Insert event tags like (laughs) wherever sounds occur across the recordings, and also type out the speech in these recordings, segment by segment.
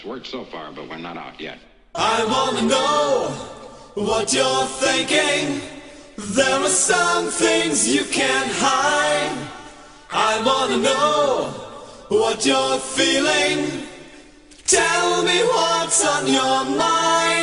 It's worked so far, but we're not out yet. I wanna know what you're thinking. There are some things you can't hide. I wanna know what you're feeling. Tell me what's on your mind.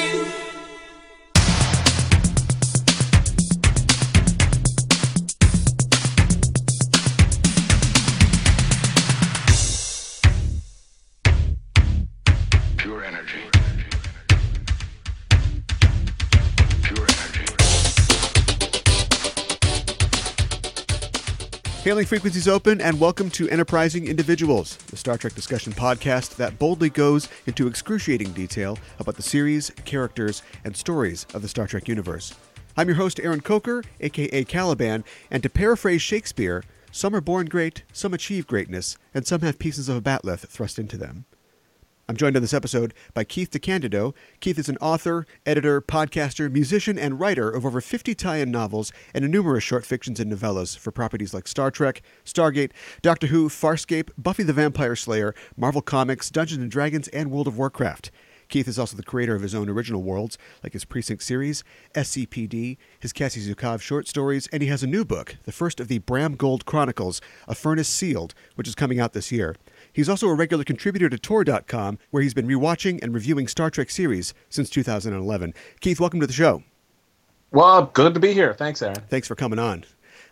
Hailing frequencies open, and welcome to Enterprising Individuals, the Star Trek discussion podcast that boldly goes into excruciating detail about the series, characters, and stories of the Star Trek universe. I'm your host, Aaron Coker, aka Caliban, and to paraphrase Shakespeare, some are born great, some achieve greatness, and some have pieces of a bat'leth thrust into them. I'm joined on this episode by Keith DeCandido. Keith is an author, editor, podcaster, musician, and writer of over 50 tie in novels and numerous short fictions and novellas for properties like Star Trek, Stargate, Doctor Who, Farscape, Buffy the Vampire Slayer, Marvel Comics, Dungeons and Dragons, and World of Warcraft. Keith is also the creator of his own original worlds, like his Precinct series, SCPD, his Cassie Zukav short stories, and he has a new book, the first of the Bram Gold Chronicles, A Furnace Sealed, which is coming out this year. He's also a regular contributor to Tor.com, where he's been rewatching and reviewing Star Trek series since 2011. Keith, welcome to the show. Well, good to be here. Thanks, Aaron. Thanks for coming on.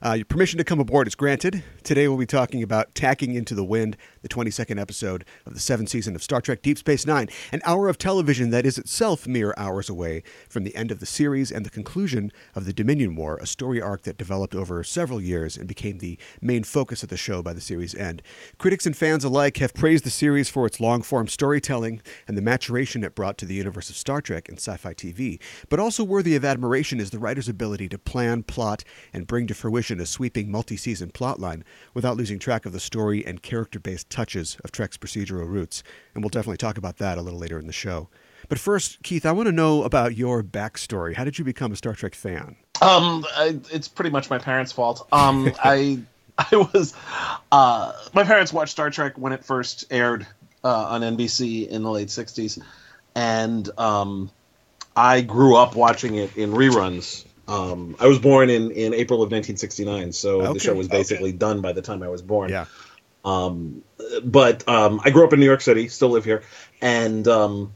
Uh, your permission to come aboard is granted. Today we'll be talking about Tacking into the Wind, the 22nd episode of the seventh season of Star Trek Deep Space Nine, an hour of television that is itself mere hours away from the end of the series and the conclusion of the Dominion War, a story arc that developed over several years and became the main focus of the show by the series' end. Critics and fans alike have praised the series for its long form storytelling and the maturation it brought to the universe of Star Trek and sci fi TV, but also worthy of admiration is the writer's ability to plan, plot, and bring to fruition a sweeping multi season plotline without losing track of the story and character based touches of Trek's procedural roots. And we'll definitely talk about that a little later in the show. But first, Keith, I want to know about your backstory. How did you become a Star Trek fan? Um, I, it's pretty much my parents' fault. Um, (laughs) I I was uh, my parents watched Star Trek when it first aired uh, on NBC in the late '60s, and um, I grew up watching it in reruns. Um, I was born in, in April of 1969, so Okay, the show was basically done by the time I was born. Yeah. Um, but um, I grew up in New York City, still live here, and um,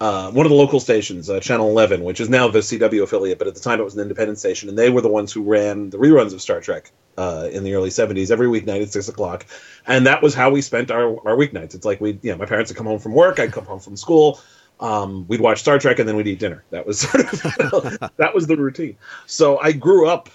uh, one of the local stations, uh, Channel 11, which is now the CW affiliate, but at the time it was an independent station, and they were the ones who ran the reruns of Star Trek uh, in the early 70s every weeknight at 6 o'clock. And that was how we spent our, our weeknights. It's like we, you know, my parents would come home from work, I'd come home from school. Um, we'd watch Star Trek and then we'd eat dinner. That was (laughs) sort of that was the routine. So I grew up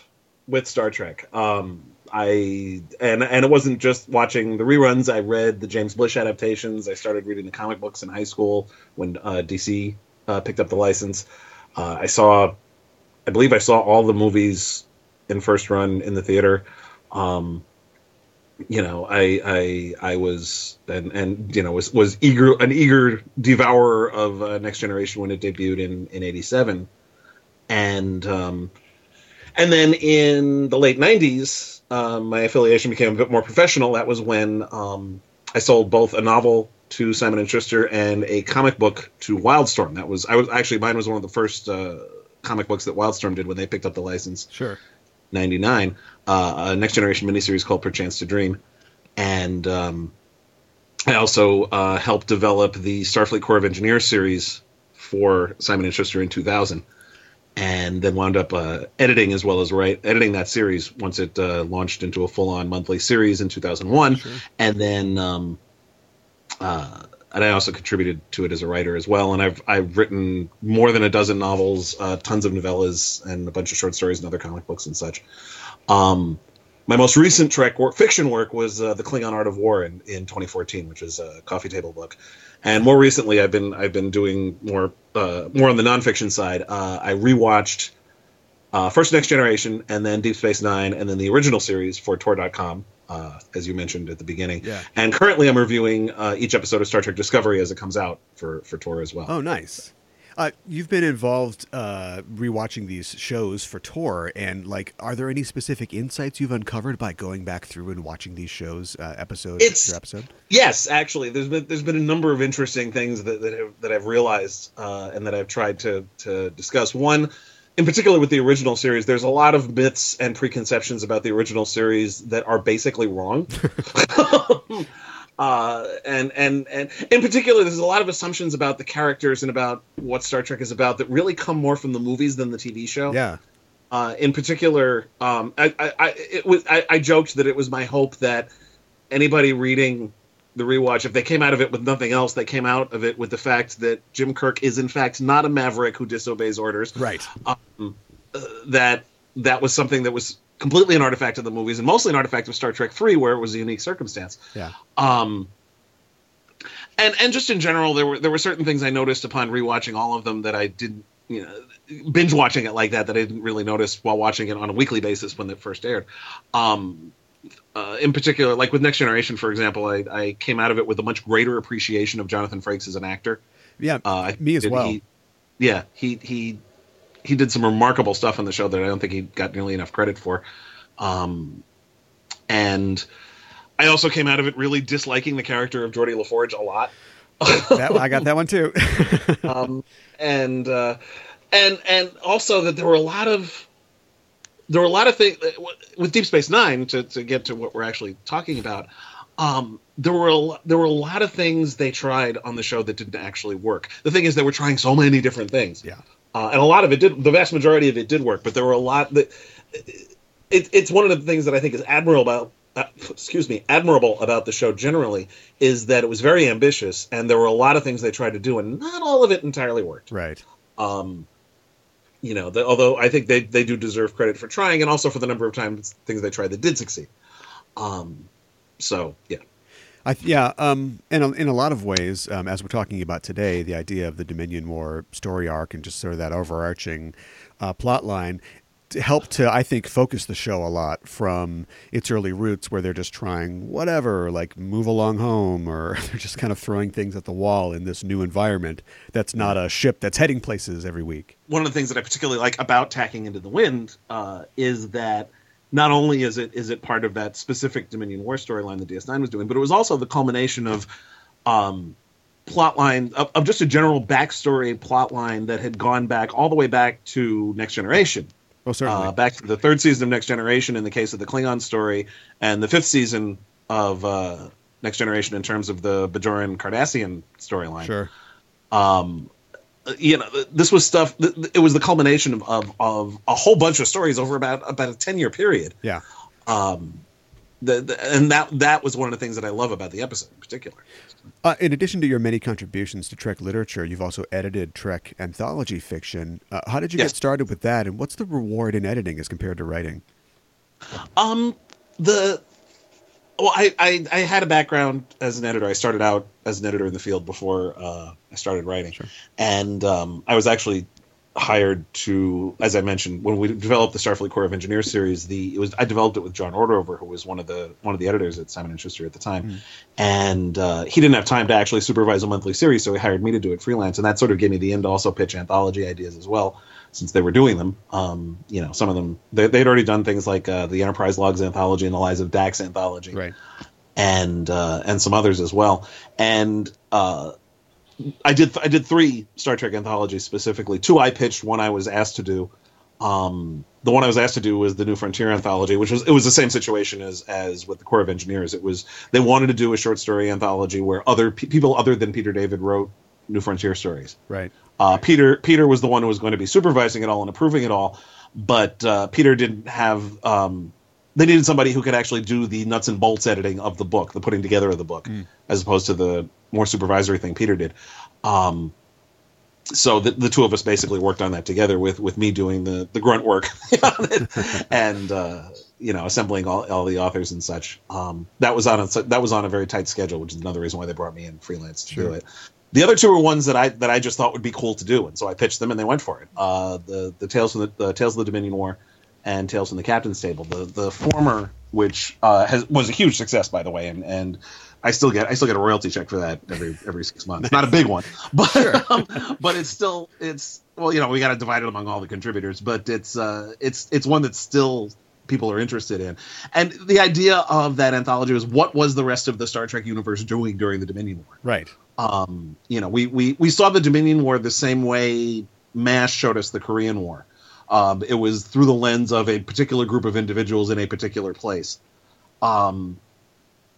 with Star Trek. Um, I and and it wasn't just watching the reruns. I read the James Blish adaptations. I started reading the comic books in high school when uh, DC uh, picked up the license. Uh, I saw, I believe I saw all the movies in first run in the theater. Um, you know, I I I was and and you know was was eager an eager devourer of uh, Next Generation when it debuted in in '87, and um, and then in the late '90s, um, my affiliation became a bit more professional. That was when um, I sold both a novel to Simon and Schuster and a comic book to Wildstorm. That was I was actually mine was one of the first uh, comic books that Wildstorm did when they picked up the license. Sure. 99, uh, a next generation miniseries called Perchance to Dream. And um, I also uh, helped develop the Starfleet Corps of Engineers series for Simon and Schuster in 2000. And then wound up uh, editing as well as write editing that series once it uh, launched into a full on monthly series in 2001. And then um, uh, and I also contributed to it as a writer as well. And I've I've written more than a dozen novels, uh, tons of novellas, and a bunch of short stories and other comic books and such. Um, my most recent Trek work, fiction work was uh, the Klingon Art of War in, in 2014, which is a coffee table book. And more recently, I've been I've been doing more uh, more on the nonfiction side. Uh, I rewatched uh, first Next Generation, and then Deep Space Nine, and then the original series for Tor.com, uh, as you mentioned at the beginning. Yeah. And currently, I'm reviewing uh, each episode of Star Trek Discovery as it comes out for for Tor as well. Oh, nice. Uh, you've been involved uh, rewatching these shows for Tor, and like, are there any specific insights you've uncovered by going back through and watching these shows uh, episode It's- after episode? Yes, actually, there's been there's been a number of interesting things that that, have, that I've realized uh, and that I've tried to to discuss. One, in particular, with the original series, there's a lot of myths and preconceptions about the original series that are basically wrong. (laughs) (laughs) uh, and and and in particular, there's a lot of assumptions about the characters and about what Star Trek is about that really come more from the movies than the TV show. Yeah, Uh, in particular, um, I, I, I, it was, I, I joked that it was my hope that anybody reading the rewatch, if they came out of it with nothing else, they came out of it with the fact that Jim Kirk is in fact not a maverick who disobeys orders. right. That that was something that was completely an artifact of the movies and mostly an artifact of Star Trek Three, where it was a unique circumstance. Yeah, Um, and and just in general, there were there were certain things I noticed upon rewatching all of them that I didn't, you know, binge watching it like that that I didn't really notice while watching it on a weekly basis when it first aired. Um, uh, in particular, like with Next Generation, for example, I, I came out of it with a much greater appreciation of Jonathan Frakes as an actor. yeah. Uh, Me as well. He, yeah, he he he did some remarkable stuff on the show that I don't think he got nearly enough credit for. Um, and I also came out of it really disliking the character of Geordi LaForge a lot. that, I got that one too. (laughs) um, and uh, and and also that there were a lot of there were a lot of things with Deep Space Nine to, to get to what we're actually talking about. Um, there were a, there were a lot of things they tried on the show that didn't actually work. The thing is, they were trying so many different things, yeah, uh, and a lot of it did. The vast majority of it did work, but there were a lot that. It, it's one of the things that I think is admirable about. Uh, excuse me, admirable about the show generally is that it was very ambitious, and there were a lot of things they tried to do, and not all of it entirely worked. right. Um, you know, the, although I think they they do deserve credit for trying, and also for the number of times things they tried that did succeed. Um, so yeah, I yeah, um, in a, in a lot of ways, um, as we're talking about today, the idea of the Dominion War story arc and just sort of that overarching uh, plot line helped to, I think, focus the show a lot from its early roots, where they're just trying whatever, like move along home, or (laughs) they're just kind of throwing things at the wall in this new environment that's not a ship that's heading places every week. one of the things that I particularly like about Tacking into the Wind uh, is that not only is it is it part of that specific Dominion War storyline that DS9 was doing, but it was also the culmination of um, plot line of, of just a general backstory plot line that had gone back all the way back to Next Generation. Oh, certainly. Uh, back to the third season of Next Generation in the case of the Klingon story, and the fifth season of uh, Next Generation in terms of the Bajoran Cardassian storyline sure. um you know this was stuff it was the culmination of, of, of a whole bunch of stories over about about a 10 year period Yeah. um the, the, and that that was one of the things that i love about the episode in particular Uh, in addition to your many contributions to Trek literature, you've also edited Trek anthology fiction. Uh, how did you Yes. get started with that, and what's the reward in editing as compared to writing? um the well I, I i had a background as an editor. I started out as an editor in the field before uh i started writing. And um i was actually hired to, as I mentioned, when we developed the Starfleet Corps of Engineers series, the it was I developed it with John Ordover, who was one of the one of the editors at Simon and Schuster at the time, and uh, he didn't have time to actually supervise a monthly series, so he hired me to do it freelance, and that sort of gave me the end to also pitch anthology ideas as well, since they were doing them. Um, you know, some of them they, they'd already done things like uh, the Enterprise Logs anthology and the Lives of Dax anthology, Right. and uh, and some others as well. And uh, I did I did three Star Trek anthologies specifically. Two I pitched, one I was asked to do. Um, the one I was asked to do was the New Frontier anthology, which was it was the same situation as as with the Corps of Engineers. It was they wanted to do a short story anthology where other pe- people other than Peter David wrote New Frontier stories. Right. Uh, Peter Peter was the one who was going to be supervising it all and approving it all, but uh, Peter didn't have. Um, they needed somebody who could actually do the nuts and bolts editing of the book, the putting together of the book, as opposed to the more supervisory thing Peter did. Um, so the, the two of us basically worked on that together with with me doing the the grunt work on (laughs) it and uh, you know assembling all, all the authors and such. Um, that was on a that was on a very tight schedule, which is another reason why they brought me in freelance to do it. The other two were ones that I that I just thought would be cool to do, and so I pitched them, and they went for it. Uh, the the tales from the, the Tales of the Dominion War and Tales from the Captain's Table. The the former, which uh, has was a huge success by the way, and and I still get I still get a royalty check for that every every six months. Not a big one, (laughs) but um, but it's still it's well you know we got to divide it among all the contributors, but it's uh it's it's one that still people are interested in. And the idea of that anthology was what was the rest of the Star Trek universe doing during the Dominion War? Right. Um, you know, we we we saw the Dominion War the same way MASH showed us the Korean War. Um, it was through the lens of a particular group of individuals in a particular place. Um,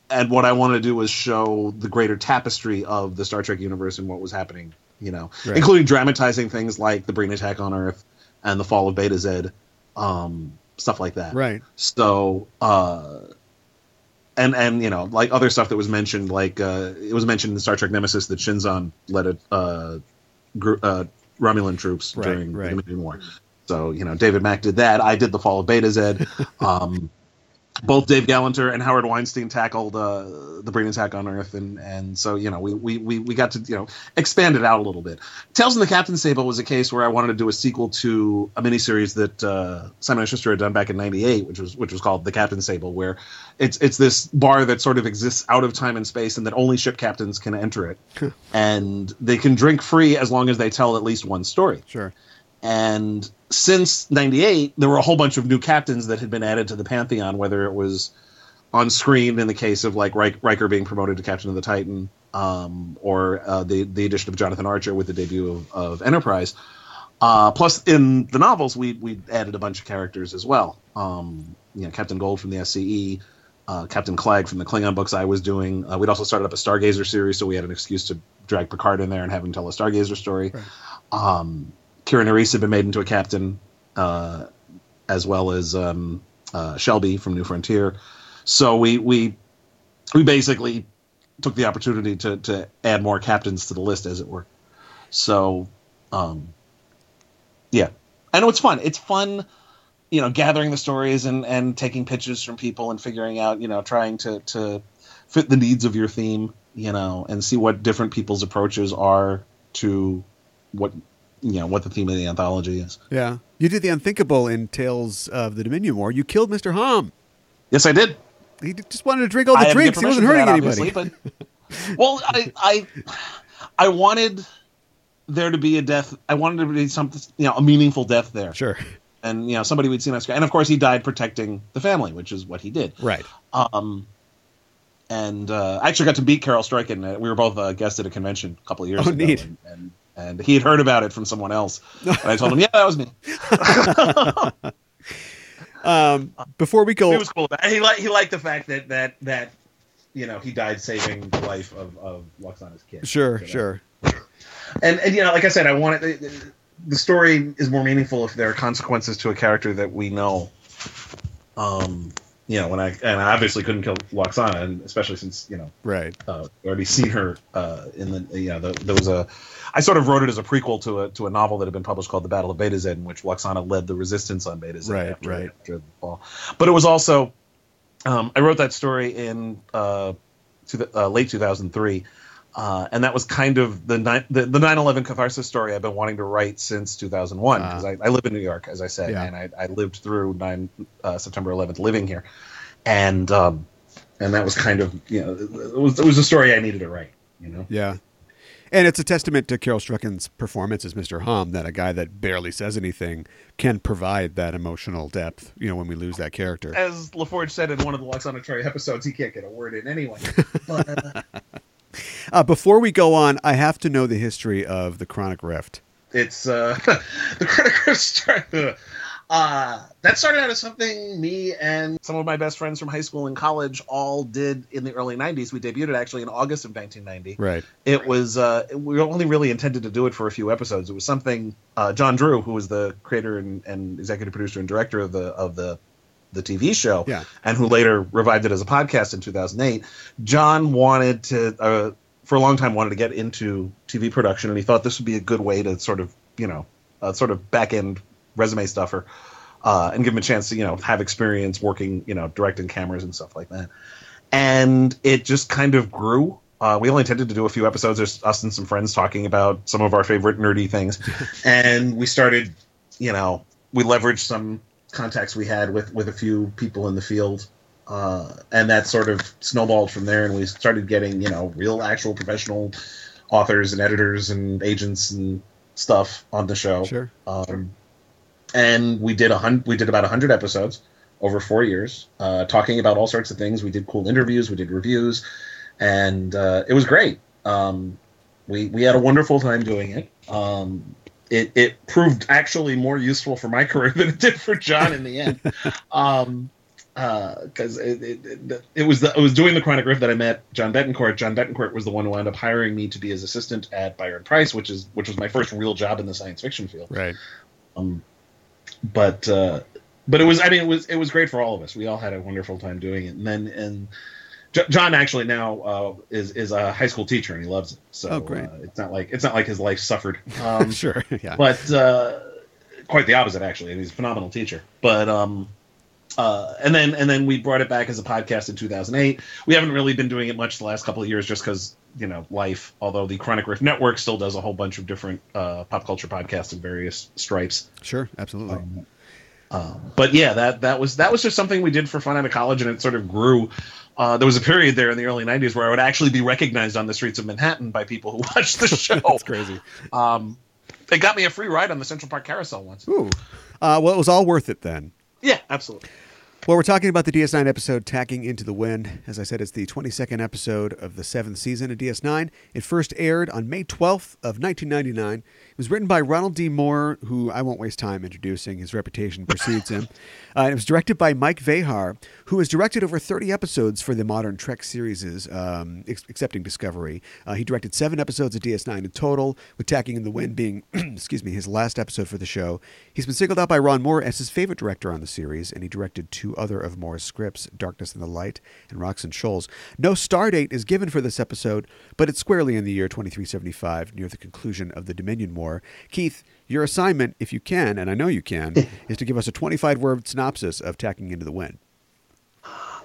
and what I wanted to do was show the greater tapestry of the Star Trek universe and what was happening, you know, Right. including dramatizing things like the Breen attack on Earth and the fall of Betazed, um, stuff like that. Right. So, uh, and and you know, like other stuff that was mentioned, like uh, it was mentioned in Star Trek Nemesis that Shinzon led a uh, uh, Romulan troops Right, during right. the Dominion War. So you know, David Mack did that. I did the fall of Betazed. (laughs) Um, both Dave Galanter and Howard Weinstein tackled uh, the Breen attack on Earth, and and so you know we, we we we got to you know expand it out a little bit. Tales in the Captain's Table was a case where I wanted to do a sequel to a miniseries that uh, Simon and Schuster had done back in '98, which was which was called The Captain's Table, where it's it's this bar that sort of exists out of time and space, and that only ship captains can enter it, and they can drink free as long as they tell at least one story. Sure. And since '98, there were a whole bunch of new captains that had been added to the pantheon, whether it was on screen in the case of like Rik- Riker being promoted to captain of the Titan, um, or uh, the the addition of Jonathan Archer with the debut of, of Enterprise. Uh, plus, in the novels, we we added a bunch of characters as well. Um, you know, Captain Gold from the SCE, uh, Captain Klag from the Klingon books I was doing. Uh, we'd also started up a Stargazer series, so we had an excuse to drag Picard in there and have him tell a Stargazer story. Um, Kira Nerys had been made into a captain, uh, as well as um, uh, Shelby from New Frontier. So we we we basically took the opportunity to to add more captains to the list, as it were. So, um, yeah, I know it's fun. It's fun, you know, gathering the stories and and taking pitches from people and figuring out, you know, trying to to fit the needs of your theme, you know, and see what different people's approaches are to what you know what the theme of the anthology is. Yeah. You did the unthinkable in Tales of the Dominion War. You killed Mr. Homn. Yes, I did. He just wanted to drink all the get drinks. He wasn't hurting that, anybody. but (laughs) well, I, I I wanted there to be a death. I wanted to be something, you know, a meaningful death there, Sure. and you know, somebody we'd seen on screen. And of course, he died protecting the family, which is what he did. Right. Um, and uh, I actually got to meet Carel Struycken. Uh, we were both uh, guests at a convention a couple of years Oh, ago, neat. And, and and he had heard about it from someone else. And I told him, "Yeah, that was me." (laughs) Um, before we go, He was cool about it. He liked he liked the fact that that that you know he died saving the life of of Lwaxana's kid. sure, You know? sure. and and you know, like I said, I want it. The, the story is more meaningful if there are consequences to a character that we know. Um, you know, when I and I obviously couldn't kill Lwaxana, and especially since you know Right. uh, already seen her uh, in the you know the, there was a I sort of wrote it as a prequel to a to a novel that had been published called The Battle of Betazed, in which Lwaxana led the resistance on Betazed Right, after, right. after the fall. But it was also um, I wrote that story in uh, to the, uh, late 2003. Uh, and that was kind of the ni- the, the 9/11 catharsis story I've been wanting to write since 2001 because I, I live in New York, as I said, Yeah. and I, I lived through 9 uh, September 11th living here, and um, and that was kind of you know it was it was a story I needed to write, you know. Yeah. And it's a testament to Carel Struycken's performance as Mr. Homn that a guy that barely says anything can provide that emotional depth, you know, when we lose that character. As LaForge said in one of the Lwaxana Troi episodes, he can't get a word in anyway. (laughs) But, uh, before we go on, I have to know the history of the Chronic Rift. it's uh, (laughs) the Chronicle start. Uh, that started out as something me and some of my best friends from high school and college all did in the early 90s. We debuted it actually in August of 1990. Right. It was, uh, we only really intended to do it for a few episodes. It was something, uh, John Drew, who was the creator and, and executive producer and director of the, of the, the TV show, Yeah. and who later revived it as a podcast in 2008. John wanted to, uh, for a long time, wanted to get into TV production, and he thought this would be a good way to sort of, you know, uh, sort of back end resume stuffer, uh, and give him a chance to, you know, have experience working, you know, directing cameras and stuff like that. And it just kind of grew. Uh, we only intended to do a few episodes, just us and some friends talking about some of our favorite nerdy things, (laughs) and we started, you know, we leveraged some contacts we had with with a few people in the field uh, and that sort of snowballed from there, and we started getting you know real, actual professional authors and editors and agents and stuff on the show. Sure. Um, and we did a hundred. We did about a hundred episodes over four years, uh, talking about all sorts of things. We did cool interviews, we did reviews, and uh, it was great. Um, we we had a wonderful time doing it. Um, it it proved actually more useful for my (laughs) career than it did for John in the end. (laughs) Um, because it, it, it, it was the, it was doing the Chronic Rift that I met John Betancourt. John Betancourt was the one who wound up hiring me to be his assistant at Byron Preiss, which is which was my first real job in the science fiction field. Right. Um, but uh, but it was I mean it was it was great for all of us. We all had a wonderful time doing it. And then and John actually now uh, is is a high school teacher and he loves it. So Oh, great. Uh, it's not like it's not like his life suffered. Um, (laughs) sure. Yeah. but uh, quite the opposite actually. And he's a phenomenal teacher. But um, uh, and then and then we brought it back as a podcast in 2008. We haven't really been doing it much the last couple of years just because you know life. Although the Chronic Rift Network still does a whole bunch of different uh, pop culture podcasts in various stripes. sure. Absolutely. Um, um, but yeah, that that was that was just something we did for fun out of college, and it sort of grew. Uh, there was a period there in the early '90s where I would actually be recognized on the streets of Manhattan by people who (laughs) watched the show. That's crazy. Um, they got me a free ride on the Central Park Carousel once. Ooh. Uh, well, it was all worth it then. Yeah, absolutely. Well, we're talking about the DS9 episode Tacking into the Wind. As I said, it's the 22nd episode of the seventh season of DS9. It first aired on May 12th of 1999. It was written by Ronald D. Moore, who I won't waste time introducing. His reputation precedes him. (laughs) Uh, and it was directed by Mike Vejar, who has directed over 30 episodes for the modern Trek series, um, ex- excepting Discovery. Uh, he directed seven episodes of DS9 in total, with Tacking in the Wind being, (clears throat) excuse me, his last episode for the show. He's been singled out by Ron Moore as his favorite director on the series, and he directed two other of Moore's scripts, Darkness and the Light and Rocks and Shoals. No star date is given for this episode, but it's squarely in the year 2375, near the conclusion of the Dominion War. Keith, your assignment, if you can, and I know you can, (laughs) is to give us a 25 word synopsis of Tacking into the Wind.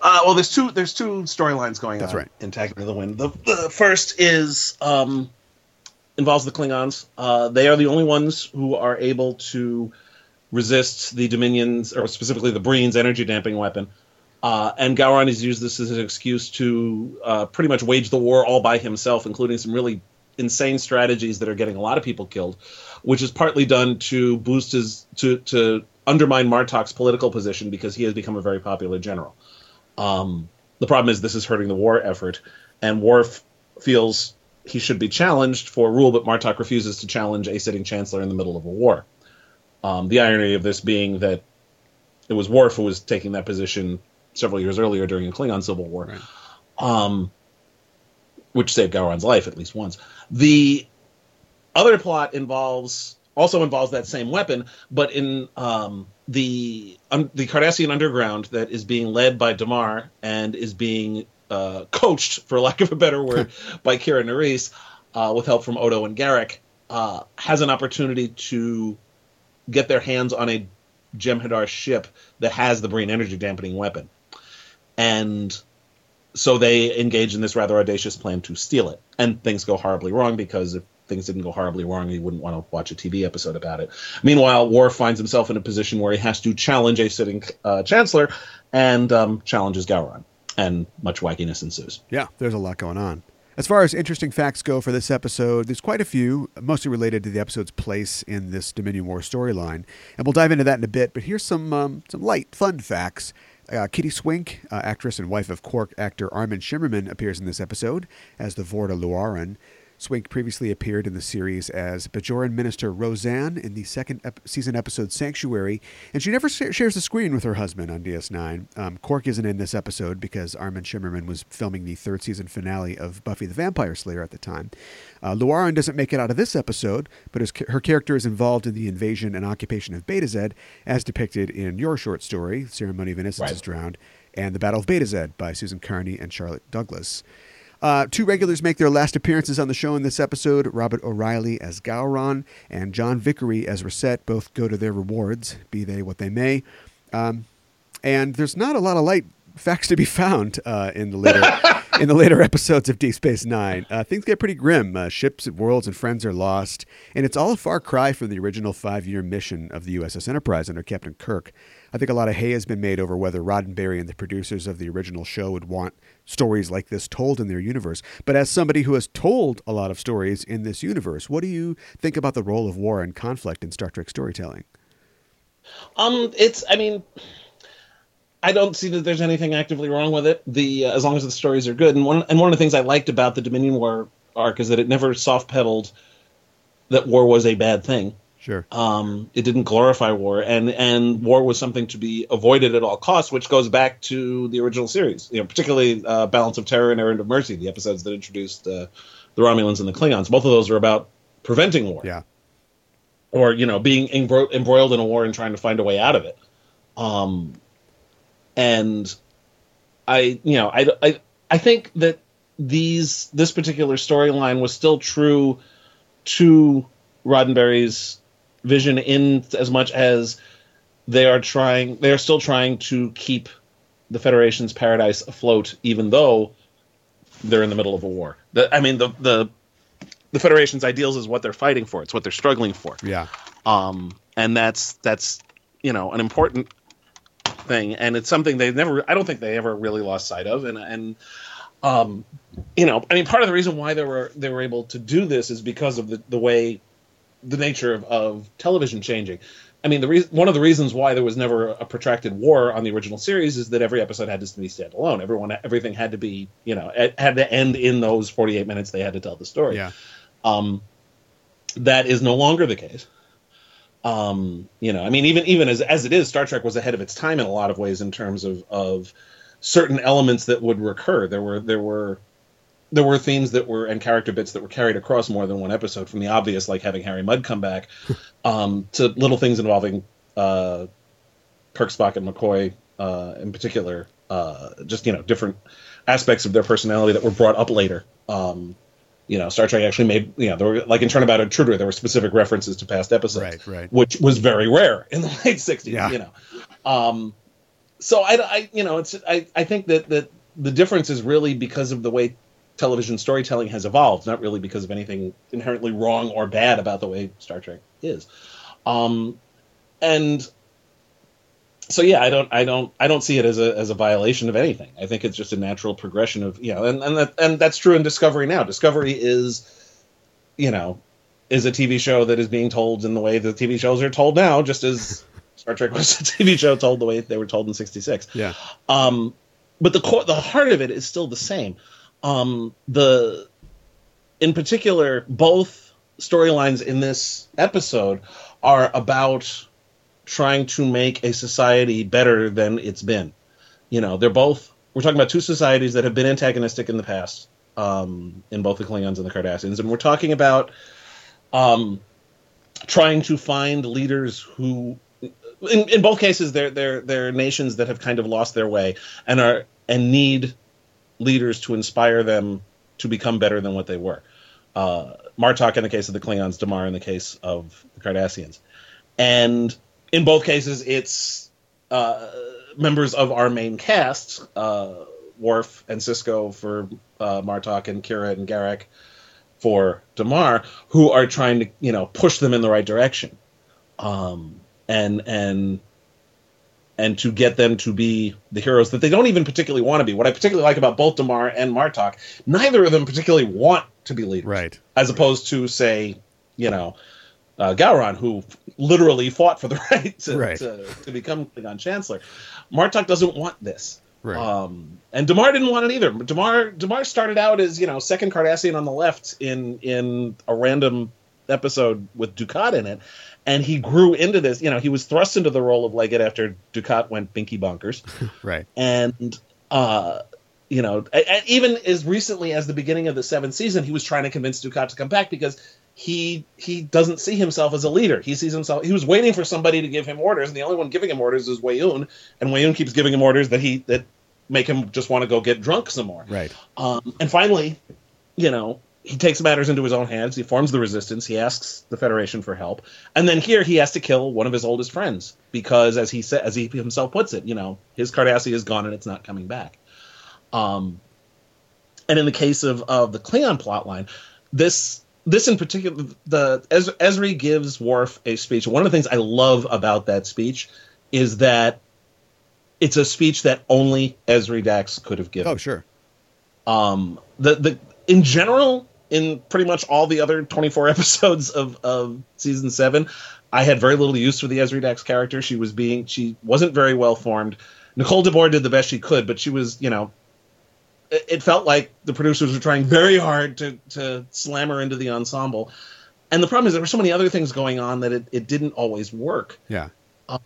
Uh, well, there's two there's two storylines going That's on right. in Tag to the Wind. The, the first is um, involves the Klingons. Uh, they are the only ones who are able to resist the Dominions, or specifically the Breen's energy damping weapon. Uh, and Gowron has used this as an excuse to uh, pretty much wage the war all by himself, including some really insane strategies that are getting a lot of people killed, which is partly done to boost his to to undermine Martok's political position because he has become a very popular general. Um, the problem is this is hurting the war effort, and Worf feels he should be challenged for rule, but Martok refuses to challenge a sitting chancellor in the middle of a war. Um, the irony of this being that it was Worf who was taking that position several years earlier during the Klingon Civil War, Right. um, which saved Gowron's life at least once. The other plot involves also involves that same weapon, but in um, the um, the Cardassian underground that is being led by Damar and is being uh, coached, for lack of a better word, (laughs) by Kira Nerys, uh, with help from Odo and Garak, uh, has an opportunity to get their hands on a Jem'Hadar ship that has the Breen energy dampening weapon, and so they engage in this rather audacious plan to steal it. And things go horribly wrong because if things didn't go horribly wrong, you wouldn't want to watch a TV episode about it. Meanwhile, Worf finds himself in a position where he has to challenge a sitting uh, chancellor and um, challenges Gowron, and much wackiness ensues. Yeah, there's a lot going on. As far as interesting facts go for this episode, there's quite a few, mostly related to the episode's place in this Dominion War storyline, and we'll dive into that in a bit. But here's some um, some light, fun facts. Uh, Kitty Swink, uh, actress and wife of Quark actor Armin Shimerman, appears in this episode as the Vorta Luaran. Swink previously appeared in the series as Bajoran minister Rozahn in the second ep- season episode Sanctuary, and she never sh- shares the screen with her husband on DS9. Um, Quark isn't in this episode because Armin Shimerman was filming the third season finale of Buffy the Vampire Slayer at the time. Uh, Luaran doesn't make it out of this episode, but his, her character is involved in the invasion and occupation of Betazed, as depicted in your short story, Ceremony of Innocence Right. is Drowned, and The Battle of Betazed by Susan Kearney and Charlotte Douglas. Uh, two regulars make their last appearances on the show in this episode. Robert O'Reilly as Gowron and John Vickery as Rusot both go to their rewards, be they what they may. Um, and there's not a lot of light facts to be found uh, in the later (laughs) In the later episodes of Deep Space Nine, uh, things get pretty grim. Uh, ships, worlds, and friends are lost, and it's all a far cry from the original five-year mission of the USS Enterprise under Captain Kirk. I think a lot of hay has been made over whether Roddenberry and the producers of the original show would want stories like this told in their universe. But as somebody who has told a lot of stories in this universe, what do you think about the role of war and conflict in Star Trek storytelling? Um, it's. I mean, I don't see that there's anything actively wrong with it. The uh, as long as the stories are good, and one and one of the things I liked about the Dominion War arc is that it never soft pedaled that war was a bad thing. Sure. Um, it didn't glorify war, and and war was something to be avoided at all costs, which goes back to the original series. You know, particularly uh, Balance of Terror and Errand of Mercy, the episodes that introduced uh, the Romulans and the Klingons. Both of those are about preventing war, Yeah. or you know, being embro- embroiled in a war and trying to find a way out of it. Um, and I, you know, I, I, I think that these this particular storyline was still true to Roddenberry's vision in as much as they are trying they are still trying to keep the Federation's paradise afloat, even though they're in the middle of a war. The, I mean, the the the Federation's ideals is what they're fighting for. It's what they're struggling for Yeah. um, and that's that's you know an important thing, and it's something they never. I don't think they ever really lost sight of, and and um, you know, I mean, part of the reason why they were they were able to do this is because of the the way the nature of, of television changing. I mean, the reason one of the reasons why there was never a protracted war on the original series is that every episode had to be standalone. Everyone, everything had to be, you know, it had to end in those forty-eight minutes. They had to tell the story. Yeah. Um, that is no longer the case. Um, you know, I mean, even even as as it is, Star Trek was ahead of its time in a lot of ways in terms of of certain elements that would recur. There were there were there were themes that were and character bits that were carried across more than one episode, from the obvious like having Harry Mudd come back, (laughs) um, to little things involving uh, Kirk, Spock, and McCoy uh, in particular. Uh, just you know different aspects of their personality that were brought up later. Um, you know, Star Trek actually made you know there were like in Turnabout Intruder there were specific references to past episodes, Right, right. which was very rare in the (laughs) late '60s. Yeah. You know, um, so I, I you know it's I, I think that that the difference is really because of the way television storytelling has evolved, not really because of anything inherently wrong or bad about the way Star Trek is. Um, and so yeah, I don't, I don't, I don't see it as a as a violation of anything. I think it's just a natural progression of you know, and and that and that's true in Discovery now. Discovery is, you know, is a TV show that is being told in the way that TV shows are told now, just as (laughs) Star Trek was a TV show told the way they were told in '66. Yeah. Um, but the core, the heart of it is still the same. Um, the, in particular, both storylines in this episode are about trying to make a society better than it's been. You know, they're both. We're talking about two societies that have been antagonistic in the past, um, in both the Klingons and the Cardassians, and we're talking about um, trying to find leaders who in, in both cases they're they're they're nations that have kind of lost their way and are and need leaders to inspire them to become better than what they were. Uh, Martok in the case of the Klingons, Damar in the case of the Cardassians, and in both cases it's uh, members of our main cast, uh, Worf and Sisko for uh, Martok and Kira and Garak for Damar, who are trying to you know push them in the right direction um, and and and to get them to be the heroes that they don't even particularly want to be. What I particularly like about both Damar and Martok, neither of them particularly want to be leaders, Right. As opposed to say, you know, uh, Gowron, who literally fought for the (laughs) right to, Right. to, to become Klingon Chancellor. Martok doesn't want this. Right. Um, and Damar didn't want it either. Damar Damar started out as you know second Cardassian on the left in in a random episode with Dukat in it, and he grew into this. You know, he was thrust into the role of Legate after Dukat went binky bonkers, (laughs) Right. and uh, you know, and even as recently as the beginning of the seventh season, he was trying to convince Dukat to come back because he he doesn't see himself as a leader. He sees himself. He was waiting for somebody to give him orders, and the only one giving him orders is Weyoun, and Weyoun keeps giving him orders that he that make him just want to go get drunk some more. Right. Um, and finally, you know, he takes matters into his own hands. He forms the resistance. He asks the Federation for help, and then here he has to kill one of his oldest friends because, as he said, as he himself puts it, you know, his Cardassia is gone and it's not coming back. Um, and in the case of of the Klingon plotline, this this in particular, the Ez- Ezri gives Worf a speech. One of the things I love about that speech is that it's a speech that only Ezri Dax could have given. Oh, sure. Um, the the in general, in pretty much all the other 24 (laughs) episodes of of season seven, I had very little use for the Ezri Dax character. She was being she wasn't very well formed. Nicole DeBoer did the best she could, but she was you know. It it felt like the producers were trying very hard to to slam her into the ensemble, and the problem is there were so many other things going on that it, it didn't always work. Yeah.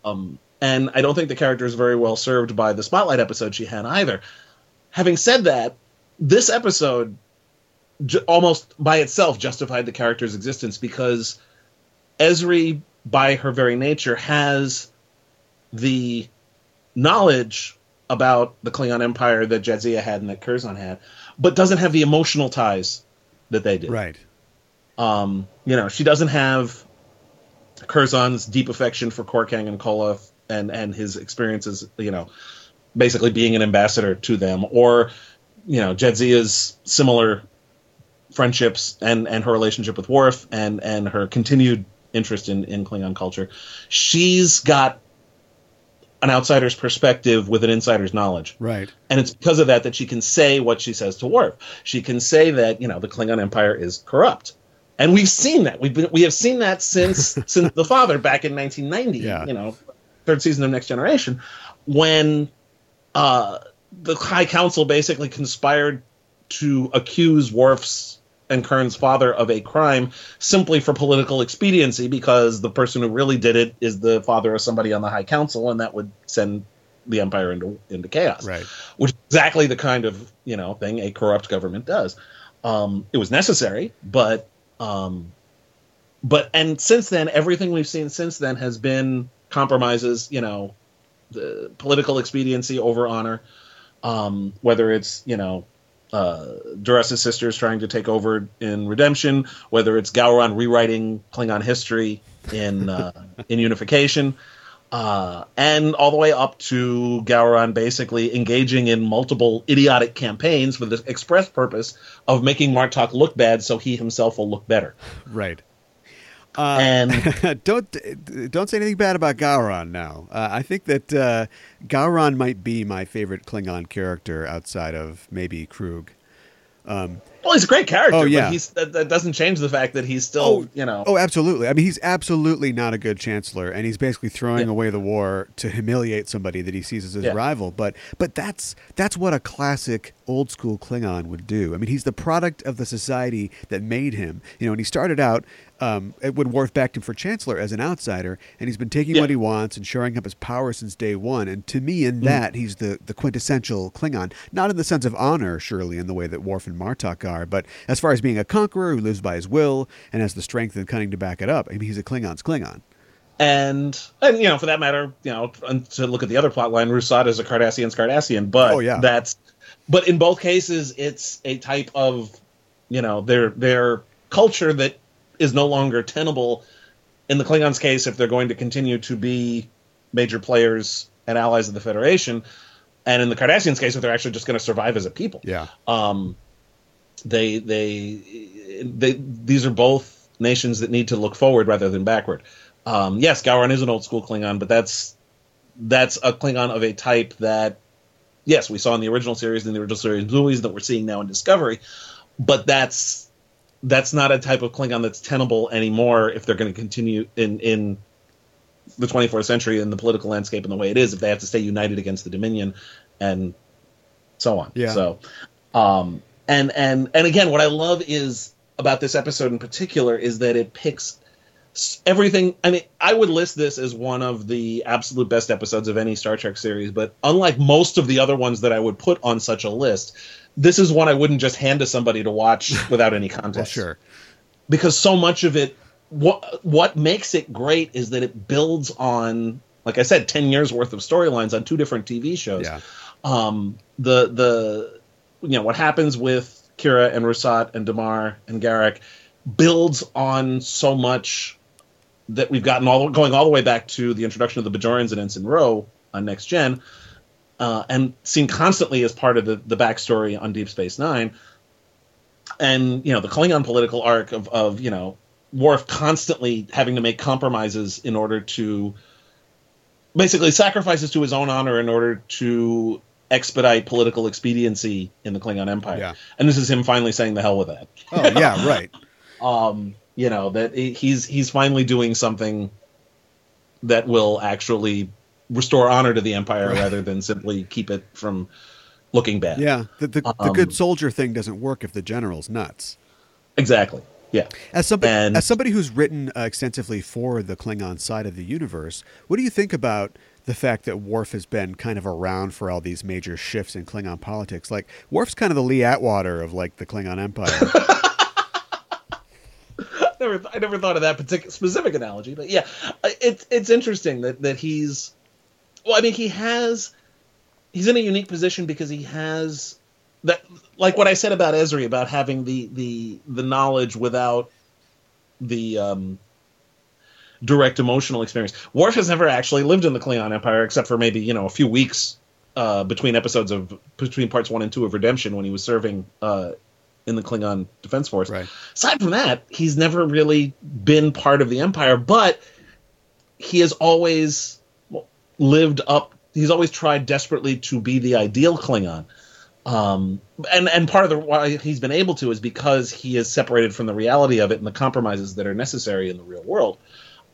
Um, and I don't think the character is very well served by the spotlight episode she had either. Having said that, this episode almost by itself justified the character's existence because Ezri, by her very nature, has the knowledge about the Klingon Empire that Jadzia had and that Curzon had, but doesn't have the emotional ties that they did. Right. Um, you know, she doesn't have Curzon's deep affection for Kor, Kang and Koloth and and his experiences, you know, basically being an ambassador to them, or you know, Jadzia's similar friendships and and her relationship with Worf and and her continued interest in in Klingon culture. She's got an outsider's perspective with an insider's knowledge. Right. And it's because of that that she can say what she says to Worf. She can say that you know the Klingon Empire is corrupt, and we've seen that. We've been we have seen that since (laughs) since the father back in 1990. Yeah. You know, third season of Next Generation, when uh, the High Council basically conspired to accuse Worf's and Kurn's father of a crime simply for political expediency because the person who really did it is the father of somebody on the High Council, and that would send the Empire into into chaos Right. which is exactly the kind of you know thing a corrupt government does. Um, it was necessary, but um, but and since then, everything we've seen since then has been compromises. You know, the political expediency over honor. Um, whether it's you know uh, Duras' sisters trying to take over in Redemption, whether it's Gowron rewriting Klingon history in uh, (laughs) in Unification, uh, and all the way up to Gowron basically engaging in multiple idiotic campaigns for the express purpose of making Martok look bad so he himself will look better. Right. Uh, And (laughs) don't don't say anything bad about Gowron now. Uh, I think that uh, Gowron might be my favorite Klingon character outside of maybe Kruge. Um, well, he's a great character, Oh, yeah. but he's that, that doesn't change the fact that he's still, Oh, you know, Oh, absolutely. I mean, he's absolutely not a good chancellor, and he's basically throwing Yeah. away the war to humiliate somebody that he sees as his Yeah. rival. But but that's that's what a classic old school Klingon would do. I mean, he's the product of the society that made him. You know, and he started out um, it when Worf backed him for chancellor as an outsider, and he's been taking Yeah. what he wants and shoring up his power since day one. And to me, Mm. in that, he's the the quintessential Klingon. Not in the sense of honor, surely, in the way that Worf and Martok are, but as far as being a conqueror who lives by his will and has the strength and cunning to back it up. I mean, he's a Klingon's Klingon. and and you know, for that matter, you know, to look at the other plot line, Rusot is a Cardassian's Cardassian, but Oh, yeah. that's but in both cases, it's a type of you know their their culture that is no longer tenable. In the Klingons' case, if they're going to continue to be major players and allies of the Federation, and in the Cardassians' case, if they're actually just going to survive as a people, Yeah. um, they they they these are both nations that need to look forward rather than backward. Um, yes, Gowron is an old school Klingon, but that's that's a Klingon of a type that yes, we saw in the original series and the original series movies that we're seeing now in Discovery, but that's that's not a type of Klingon that's tenable anymore if they're going to continue in in the 24th century in the political landscape and the way it is if they have to stay united against the Dominion and so on. Yeah. So um and and and again what I love is about this episode in particular is that it picks everything I mean I would list this as one of the absolute best episodes of any Star Trek series but unlike most of the other ones that I would put on such a list this is one I wouldn't just hand to somebody to watch (laughs) without any context Well, sure. because so much of it what what makes it great is that it builds on like I said 10 years worth of storylines on two different TV shows Yeah. um the the you know what happens with Kira and Rusot and Damar and Garak builds on so much that we've gotten all going all the way back to the introduction of the Bajorans incidents Ensign Ro on Next Gen uh, and seen constantly as part of the, the backstory on Deep Space Nine. And you know the Klingon political arc of, of you know Worf constantly having to make compromises in order to basically sacrifices to his own honor in order to expedite political expediency in the Klingon Empire. Yeah. And this is him finally saying the hell with that. Oh yeah, right. (laughs) Um, you know that he's he's finally doing something that will actually restore honor to the Empire Right. rather than simply keep it from looking bad. Yeah, the the, the Um, good soldier thing doesn't work if the general's nuts. exactly. Yeah. As somebody, And- as somebody who's written uh, extensively for the Klingon side of the universe, what do you think about the fact that Worf has been kind of around for all these major shifts in Klingon politics? Like Worf's kind of the Lee Atwater of like the Klingon Empire. (laughs) never I never thought of that particular specific analogy, but yeah, it's it's interesting that that he's well, I mean, he has he's in a unique position because he has that like what I said about Ezri about having the the the knowledge without the um direct emotional experience. Worf has never actually lived in the Klingon Empire except for maybe, you know, a few weeks uh, between episodes of between parts 1 and 2 of Redemption when he was serving uh in the Klingon Defense Force right. aside from that, he's never really been part of the Empire, but he has always lived up. He's always tried desperately to be the ideal Klingon. Um, and and part of the why he's been able to is because he is separated from the reality of it and the compromises that are necessary in the real world.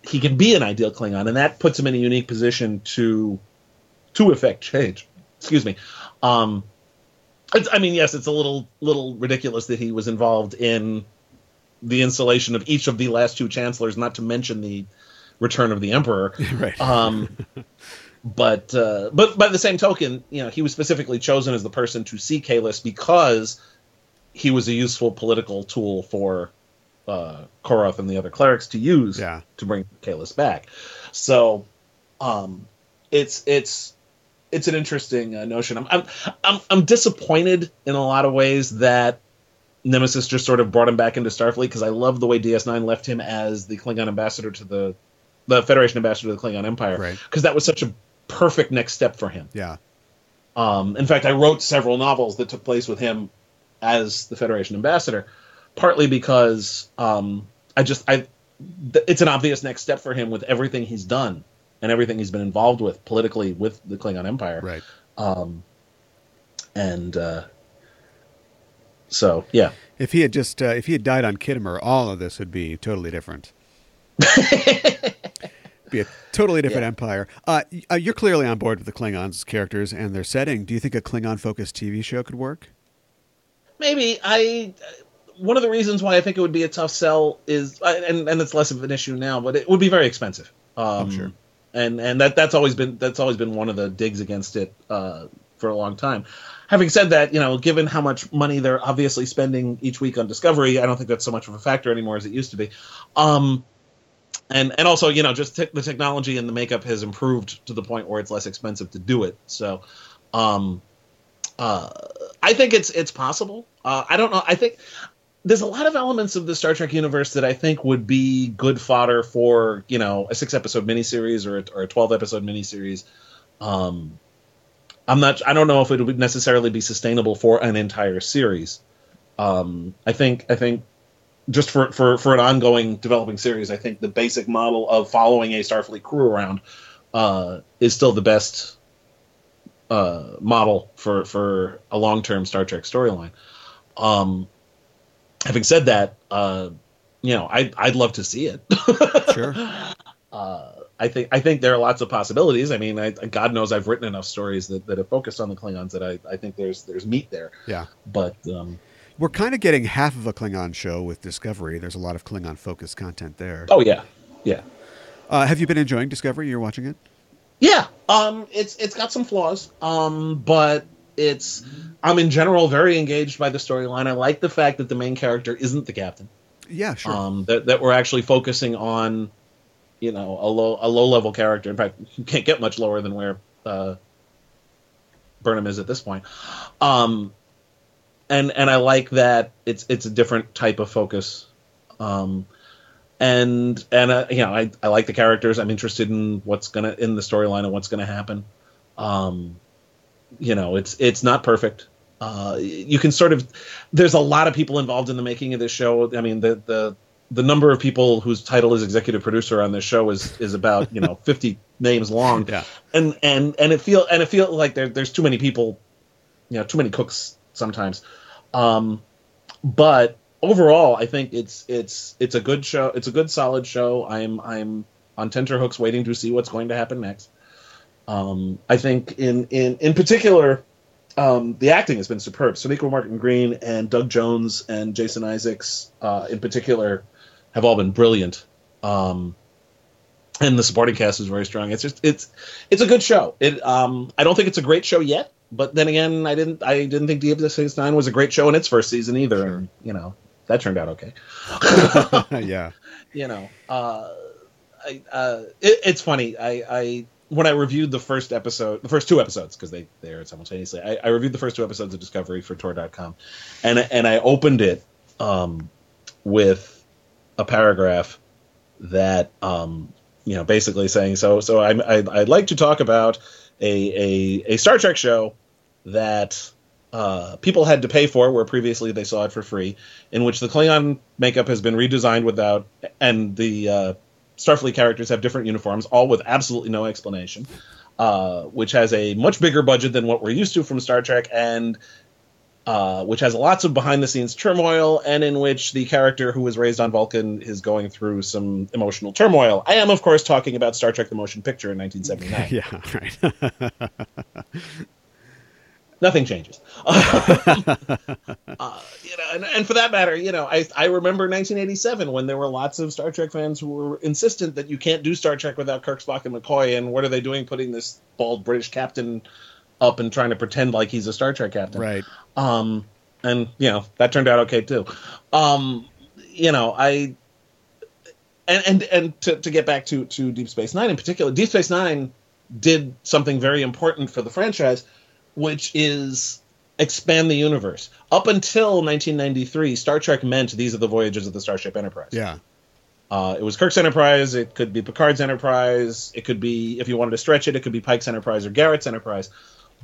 He can be an ideal Klingon, and that puts him in a unique position to to effect change. Excuse me. Um, it's, I mean, yes, it's a little little ridiculous that he was involved in the installation of each of the last two chancellors, not to mention the return of the emperor. (laughs) Right. Um, but uh, but by the same token, you know, he was specifically chosen as the person to see Kahless because he was a useful political tool for uh, Koroth and the other clerics to use Yeah. to bring Kahless back. So um, it's it's it's an interesting uh, notion. I'm, I'm I'm I'm disappointed in a lot of ways that Nemesis just sort of brought him back into Starfleet because I love the way DS9 left him as the Klingon ambassador to the the Federation ambassador to the Klingon Empire Right. because that was such a perfect next step for him. Yeah. Um, in fact, I wrote several novels that took place with him as the Federation ambassador, partly because um, I just I th- it's an obvious next step for him with everything he's done and everything he's been involved with politically with the Klingon Empire. Right. Um, and uh, so yeah, If he had just uh, if he had died on Khitomer, all of this would be totally different. (laughs) be a totally different Yeah. empire. Uh, uh, you're clearly on board with the Klingons characters and their setting. Do you think a Klingon focused TV show could work? maybe I. One of the reasons why I think it would be a tough sell is, and and it's less of an issue now, but it would be very expensive. Um, I'm sure. And and that that's always been that's always been one of the digs against it uh, for a long time. Having said that, you know, given how much money they're obviously spending each week on Discovery, I don't think that's so much of a factor anymore as it used to be. Um, and and also, you know, just the technology and the makeup has improved to the point where it's less expensive to do it. So, um, uh, I think it's it's possible. Uh, I don't know. I think there's a lot of elements of the Star Trek universe that I think would be good fodder for you know a six episode miniseries or a, or a twelve episode miniseries. Um, I'm not. I don't know if it would necessarily be sustainable for an entire series. Um, I think. I think just for, for for an ongoing developing series, I think the basic model of following a Starfleet crew around uh, is still the best uh, model for for a long term Star Trek storyline. Um, having said that, uh, you know, I I'd love to see it. (laughs) Sure. uh, I think I think there are lots of possibilities. I mean, I, God knows I've written enough stories that, that have focused on the Klingons that I, I think there's there's meat there. yeah. But um, We're kind of getting half of a Klingon show with Discovery. There's a lot of Klingon focused content there. oh yeah, yeah, Uh, have you been enjoying Discovery? You're watching it? yeah. Um, it's it's got some flaws. Um, but it's I'm in general very engaged by the storyline. I like the fact that the main character isn't the captain. Yeah, sure. um, that, that we're actually focusing on, you know, a low a low level character. In fact, you can't get much lower than where uh, Burnham is at this point. Um, and and I like that it's it's a different type of focus. Um, and and uh, you know, I, I like the characters. I'm interested in what's gonna in the storyline and what's gonna happen. Um, you know, it's it's not perfect. Uh, you can sort of there's a lot of people involved in the making of this show. I mean, the the the number of people whose title is executive producer on this show is is about you know (laughs) 50 names long. Yeah. And and and it feel and it feel like there, there's too many people, you know, too many cooks sometimes. Um, but overall, I think it's it's it's a good show. It's a good solid show. I'm I'm on tenterhooks waiting to see what's going to happen next. Um, I think in in in particular, um, the acting has been superb. Sonequa Martin Green and Doug Jones and Jason Isaacs, uh, in particular, have all been brilliant. Um, and the supporting cast is very strong. It's just it's it's a good show. It um, I don't think it's a great show yet, but then again, I didn't I didn't think Deep Space Nine was a great show in its first season either, and you know that turned out okay. (laughs) yeah. (laughs) you know, uh, I, uh, it, it's funny. I, I when I reviewed the first episode, the first two episodes, because they they aired simultaneously. I, I reviewed the first two episodes of Discovery for Tor.com, and and I opened it um, with a paragraph that um, you know basically saying so. So I, I I'd like to talk about a a, a Star Trek show that uh, people had to pay for, where previously they saw it for free, in which the Klingon makeup has been redesigned without, and the uh, Starfleet characters have different uniforms, all with absolutely no explanation, uh, which has a much bigger budget than what we're used to from Star Trek, and uh, which has lots of behind the scenes turmoil, and in which the character who was raised on Vulcan is going through some emotional turmoil. I am, of course, talking about Star Trek: The Motion Picture in 1979. (laughs) Yeah. Right. (laughs) nothing changes. (laughs) uh, you know, and, and, for that matter, you know, I I remember 1987 when there were lots of Star Trek fans who were insistent that you can't do Star Trek without Kirk, Spock, and McCoy. And what are they doing, putting this bald British captain up and trying to pretend like he's a Star Trek captain? Right. Um, and you know that turned out okay too. Um, you know, I. And, and and to, to get back to, to Deep Space Nine in particular, Deep Space Nine did something very important for the franchise, which is expand the universe. Up until 1993, Star Trek meant these are the voyages of the Starship Enterprise. Yeah. Uh, it was Kirk's Enterprise. It could be Picard's Enterprise. It could be, if you wanted to stretch it, it could be Pike's Enterprise or Garrett's Enterprise.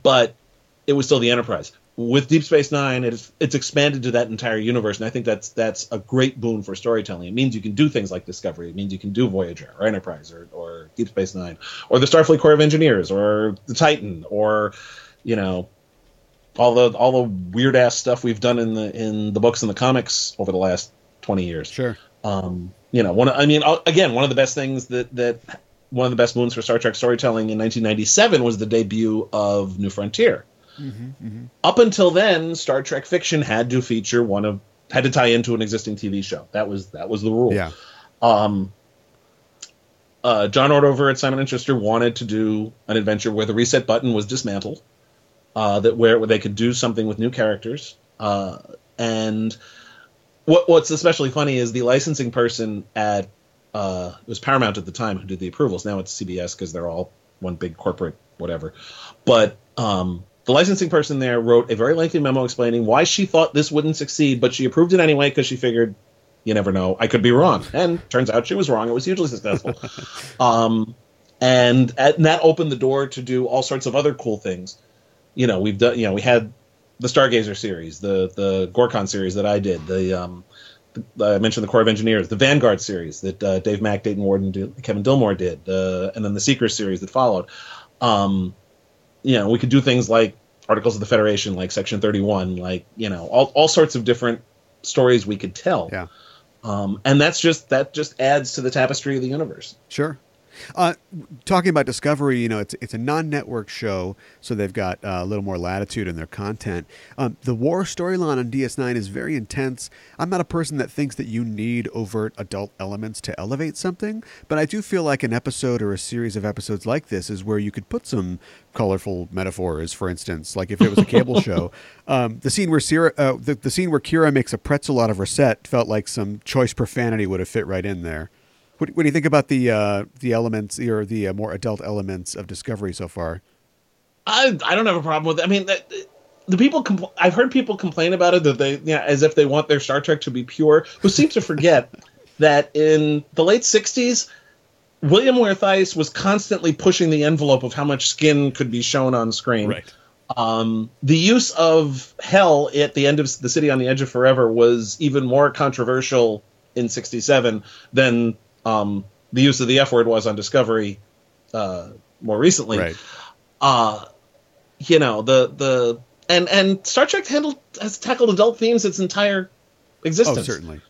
But it was still the Enterprise. With Deep Space Nine, it's it's expanded to that entire universe, and I think that's that's a great boon for storytelling. It means you can do things like Discovery. It means you can do Voyager or Enterprise or, or Deep Space Nine or the Starfleet Corps of Engineers or the Titan or you know all the all the weird ass stuff we've done in the in the books and the comics over the last 20 years. Sure. Um, you know, one I mean again, one of the best things that that one of the best moons for Star Trek storytelling in 1997 was the debut of New Frontier. Up until then, Star Trek fiction had to feature one of had to tie into an existing TV show. That was that was the rule. Yeah. Um, uh, John Ordover at Simon and Schuster wanted to do an adventure where the reset button was dismantled, uh, that where, where they could do something with new characters. Uh, and what what's especially funny is the licensing person at uh, it was Paramount at the time who did the approvals. Now it's CBS because they're all one big corporate whatever. But um, the licensing person there wrote a very lengthy memo explaining why she thought this wouldn't succeed, but she approved it anyway because she figured you never know. I could be wrong, and turns out she was wrong. It was hugely successful, (laughs) um, and, and that opened the door to do all sorts of other cool things. You know, we've done. You know, we had the Stargazer series, the the Gorkon series that I did. The um, the, I mentioned the Corps of Engineers, the Vanguard series that uh, Dave Mack, Dayton Ward, and Kevin Dillmore did, uh, and then the Seekers series that followed. Um, you know, we could do things like Articles of the Federation, like Section Thirty One, like you know, all all sorts of different stories we could tell. Yeah. Um, and that's just that just adds to the tapestry of the universe. Sure. Uh, talking about Discovery, you know, it's it's a non-network show, so they've got uh, a little more latitude in their content. Um, the war storyline on DS9 is very intense. I'm not a person that thinks that you need overt adult elements to elevate something, but I do feel like an episode or a series of episodes like this is where you could put some colorful metaphors. For instance, like if it was a cable (laughs) show, um, the scene where Sierra, uh, the, the scene where Kira makes a pretzel out of her set felt like some choice profanity would have fit right in there. What, what do you think about the uh, the elements or the uh, more adult elements of Discovery so far? I I don't have a problem with it. I mean, that, the people compl- I've heard people complain about it that they yeah, as if they want their Star Trek to be pure. Who seem to forget (laughs) that in the late '60s, William Ware was constantly pushing the envelope of how much skin could be shown on screen. Right. Um, the use of hell at the end of the city on the edge of forever was even more controversial in '67 than um, the use of the F word was on Discovery uh, more recently. Right. Uh, you know the the and and Star Trek handled has tackled adult themes its entire existence. Oh, certainly.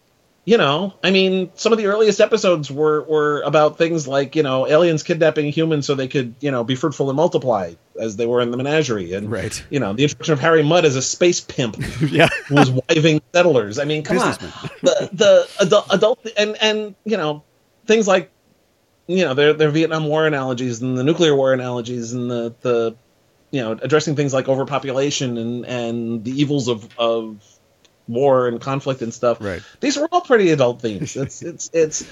you know, I mean, some of the earliest episodes were were about things like you know aliens kidnapping humans so they could you know be fruitful and multiply as they were in the menagerie, and Right. you know the introduction of Harry Mudd as a space pimp (laughs) Yeah. who was wiving settlers. I mean, come on, the the adult, adult and and you know things like you know their their Vietnam War analogies and the nuclear war analogies and the the you know addressing things like overpopulation and and the evils of of war and conflict and stuff. Right. These were all pretty adult themes. (laughs) It's it's it's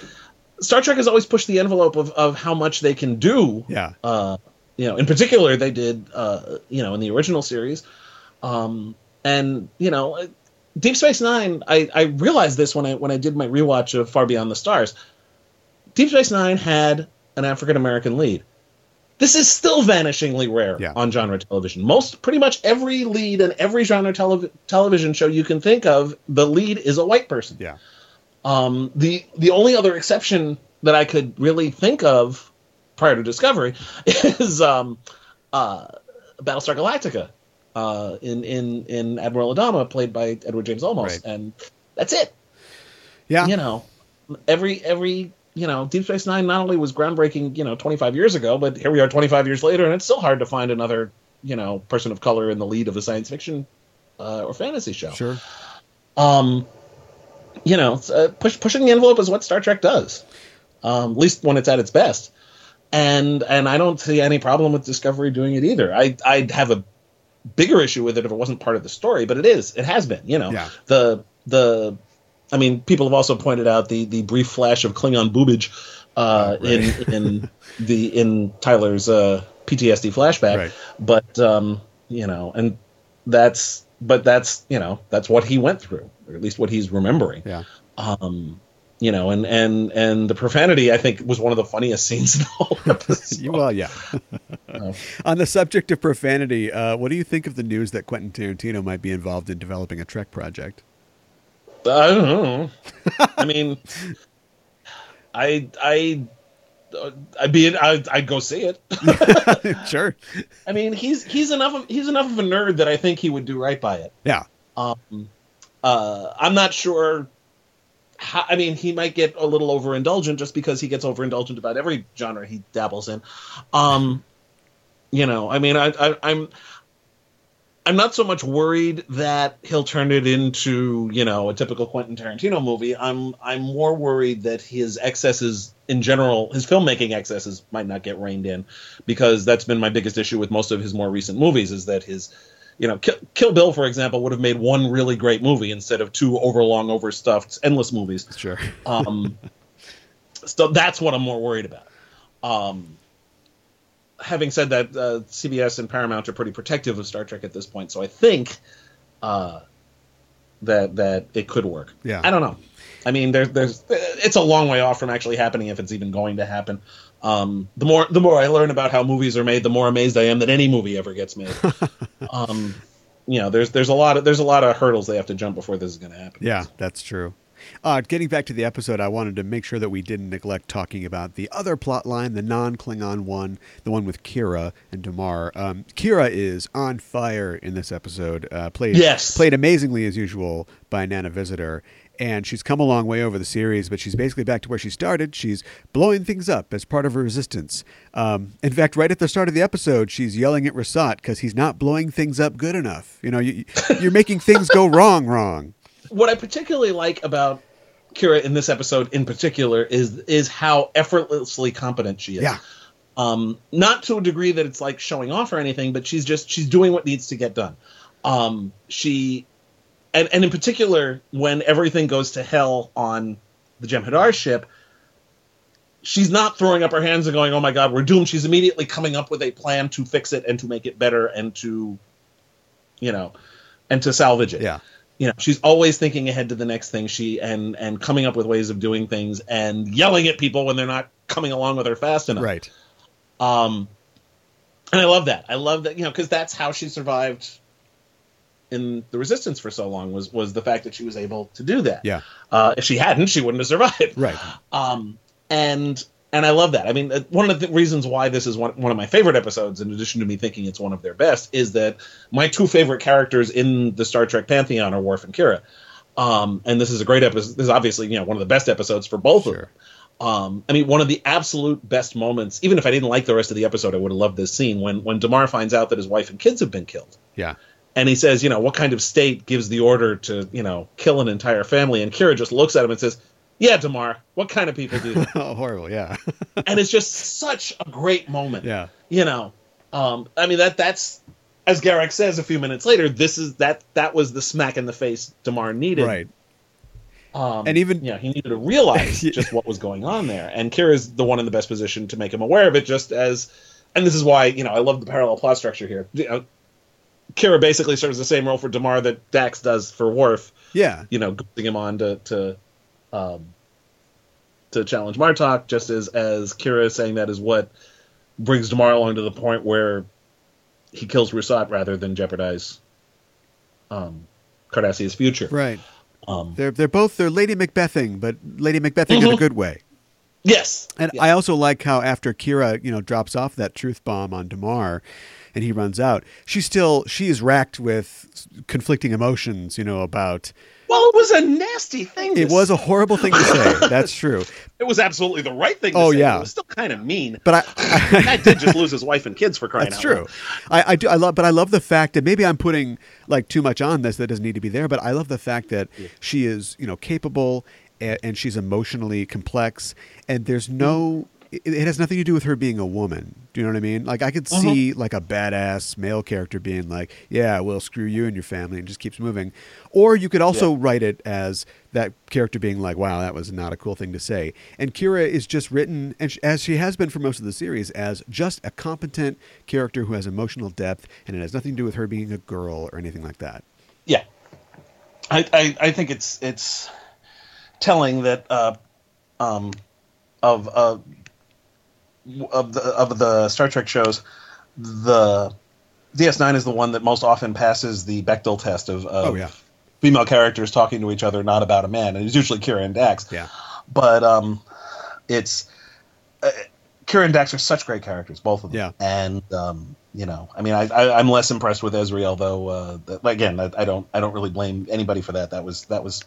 Star Trek has always pushed the envelope of of how much they can do. Yeah. Uh, you know, in particular, they did. Uh, you know, in the original series, um, and you know, Deep Space Nine. I I realized this when I when I did my rewatch of Far Beyond the Stars. Deep Space Nine had an African American lead. This is still vanishingly rare Yeah. on genre television. Most, pretty much every lead in every genre telev- television show you can think of, the lead is a white person. Yeah. Um, the the only other exception that I could really think of prior to Discovery (laughs) is um, uh, Battlestar Galactica uh, in in in Admiral Adama, played by Edward James Olmos, Right. and that's it. Yeah. You know, every every you know, Deep Space Nine not only was groundbreaking, you know, 25 years ago, but here we are 25 years later, and it's still hard to find another you know person of color in the lead of a science fiction uh, or fantasy show Sure. um, you know, uh, push, pushing the envelope is what Star Trek does, um, at least when it's at its best. And and I don't see any problem with Discovery doing it either. I I'd have a bigger issue with it if it wasn't part of the story, but it is. It has been. You know, Yeah. the the. I mean, people have also pointed out the the brief flash of Klingon boobage uh, Right. in in (laughs) the in Tyler's uh, PTSD flashback, Right. but um, you know, and that's but that's you know that's what he went through, or at least what he's remembering. Yeah. Um, you know, and and and the profanity I think was one of the funniest (laughs) scenes in the whole episode. (laughs) Well, yeah. On the subject of profanity, uh, what do you think of the news that Quentin Tarantino might be involved in developing a Trek project? I don't know. I mean, I I. I'd be I'd, I'd go see it. (laughs) sure. I mean, he's he's enough of he's enough of a nerd that I think he would do right by it. Yeah. Um, uh, I'm not sure. How, I mean, he might get a little overindulgent just because he gets overindulgent about every genre he dabbles in. Um, you know, I mean, I, I, I'm. I'm not so much worried that he'll turn it into, you know, a typical Quentin Tarantino movie. I'm I'm more worried that his excesses in general, his filmmaking excesses might not get reined in because that's been my biggest issue with most of his more recent movies is that his you know, Kill, Kill Bill, for example, would have made one really great movie instead of two overlong, overstuffed, endless movies. Sure. Um, (laughs) so that's what I'm more worried about. Um, having said that, uh, CBS and Paramount are pretty protective of Star Trek at this point, so I think uh, that that it could work. Yeah. I don't know. I mean, there's there's it's a long way off from actually happening if it's even going to happen. Um, the more the more I learn about how movies are made, the more amazed I am that any movie ever gets made. (laughs) um, you know, there's there's a lot of there's a lot of hurdles they have to jump before this is going to happen. Yeah, that's true. Uh, getting back to the episode, I wanted to make sure that we didn't neglect talking about the other plot line, the non-Klingon one, the one with Kira and Damar. Um, Kira is on fire in this episode. Uh, played Yes. played amazingly as usual by Nana Visitor, and she's come a long way over the series. But she's basically back to where she started. She's blowing things up as part of her resistance. Um, in fact, right at the start of the episode, she's yelling at Rusot because he's not blowing things up good enough. You know, you, you're making things go (laughs) wrong, wrong. What I particularly like about Kira in this episode in particular is is how effortlessly competent she is. Yeah. Um, not to a degree that it's like showing off or anything, but she's just she's doing what needs to get done. Um, she and and in particular when everything goes to hell on the Jem'Hadar ship, she's not throwing up her hands and going, "Oh my God, we're doomed." She's immediately coming up with a plan to fix it and to make it better and to, you know, and to salvage it Yeah. You know she's always thinking ahead to the next thing she and and coming up with ways of doing things and yelling at people when they're not coming along with her fast enough Right. um and I love that. I love that you know because that's how she survived in the resistance for so long was was the fact that she was able to do that. Yeah. Uh, if she hadn't, she wouldn't have survived. Right. Um, and and I love that. I mean, uh, one of the reasons why this is one, one of my favorite episodes, in addition to me thinking it's one of their best, is that my two favorite characters in the Star Trek pantheon are Worf and Kira. Um, and this is a great episode. This is obviously you know one of the best episodes for both of them. Um, I mean, one of the absolute best moments. Even if I didn't like the rest of the episode, I would have loved this scene when when Damar finds out that his wife and kids have been killed Yeah. and he says, you know, what kind of state gives the order to, you know, kill an entire family? And Kira just looks at him and says, yeah, Damar, what kind of people do (laughs) that? Oh, horrible. Yeah. (laughs) and it's just such a great moment. yeah. You know, um, I mean, that that's, as Garak says a few minutes later, this is that that was the smack in the face Damar needed. Right. Um, And even- you know, he needed to realize (laughs) just what was going on there. And Kira's the one in the best position to make him aware of it, just as, and this is why, you know, I love the parallel plot structure here. You know, Kira basically serves the same role for Damar that Dax does for Worf, Yeah. you know, goading him on to, to, um, to challenge Martok, just as, as Kira saying that is what brings Damar along to the point where he kills Rusot rather than jeopardize, um, Cardassia's future. Right. Um, They're they're both they're Lady Macbething, but Lady Macbething in a Mhm. good way. yes. And Yeah. I also like how after Kira, you know, drops off that truth bomb on Damar and he runs out, she still she is racked with conflicting emotions, you know, about Well, it was a nasty thing. to it was a horrible thing to say. (laughs) That's true. It was absolutely the right thing. to Oh, say, yeah. it was still kind of mean. But I, (laughs) That did just lose his wife and kids for crying That's out true. loud. I, I do. I love, but I love the fact that maybe I'm putting like too much on this that doesn't need to be there. But I love the fact that she is, you know, capable and, and she's emotionally complex, and there's no. It, has nothing to do with her being a woman. Do you know what I mean? Like I could see like a badass male character being like, "Yeah, we'll screw you and your family," and just keeps moving. Or you could also write it as that character being like, "Wow, that was not a cool thing to say." And Kira is just written, and sh- as she has been for most of the series, as just a competent character who has emotional depth, and it has nothing to do with her being a girl or anything like that. Yeah, I, I, I think it's it's telling that uh, um, of uh, of the of the Star Trek shows, the DS9 is the one that most often passes the Bechdel test of, of Oh, yeah. female characters talking to each other, not about a man, and it's usually Kira and Dax. Yeah. but um, it's uh, Kira and Dax are such great characters, both of them. Yeah. and um, you know, I mean, I, I I'm less impressed with Ezri, though. uh, again, I, I don't I don't really blame anybody for that. That was that was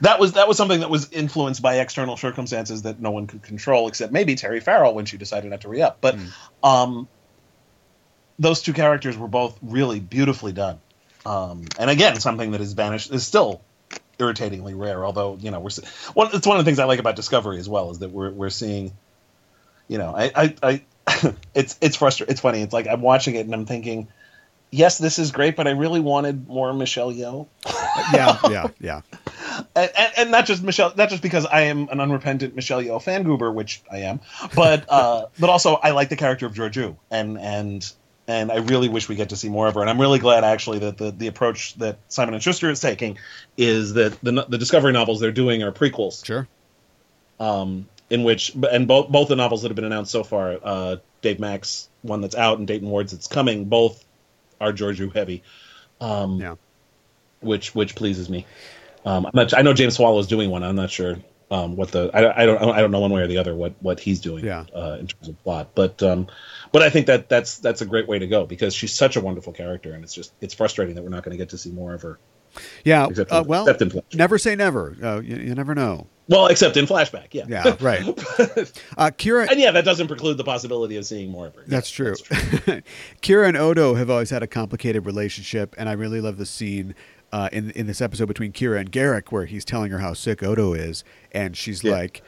that was that was something that was influenced by external circumstances that no one could control, except maybe Terry Farrell when she decided not to re up. But um, those two characters were both really beautifully done. Um, and again, something that is banished is still irritatingly rare. Although you know, we're one. It's one of the things I like about Discovery as well is that we're we're seeing. You know, I I, I (laughs) it's it's frustrating. It's funny. It's like I'm watching it and I'm thinking, yes, this is great, but I really wanted more Michelle Yeoh, (laughs) Yeah. Yeah. Yeah. (laughs) and, and, and not just Michelle, not just because I am an unrepentant Michelle Yeoh fan goober, which I am, but uh, but also I like the character of Georgiou, and and and I really wish we get to see more of her. And I'm really glad actually that the the approach that Simon and Schuster is taking is that the the Discovery novels they're doing are prequels. Sure. um, in which and both both the novels that have been announced so far, uh, Dave Mack's one that's out and Dayton Ward's that's coming, both are Georgiou heavy, um, Yeah. which which pleases me. Um, not, I know James Swallow is doing one. I'm not sure um, what the I, I don't I don't know one way or the other what what he's doing Yeah. uh, in terms of plot, but um, but I think that that's that's a great way to go because she's such a wonderful character, and it's just it's frustrating that we're not going to get to see more of her. Yeah. Except Uh, well, except never say never. Uh, you, you never know. Well, except in flashback, yeah, Yeah. Right. (laughs) Uh, Kira. and yeah, that doesn't preclude the possibility of seeing more of her. That's Yeah, true. (laughs) Kira and Odo have always had a complicated relationship, and I really love the scene uh, in in this episode between Kira and Garak where he's telling her how sick Odo is, and she's Yeah. like,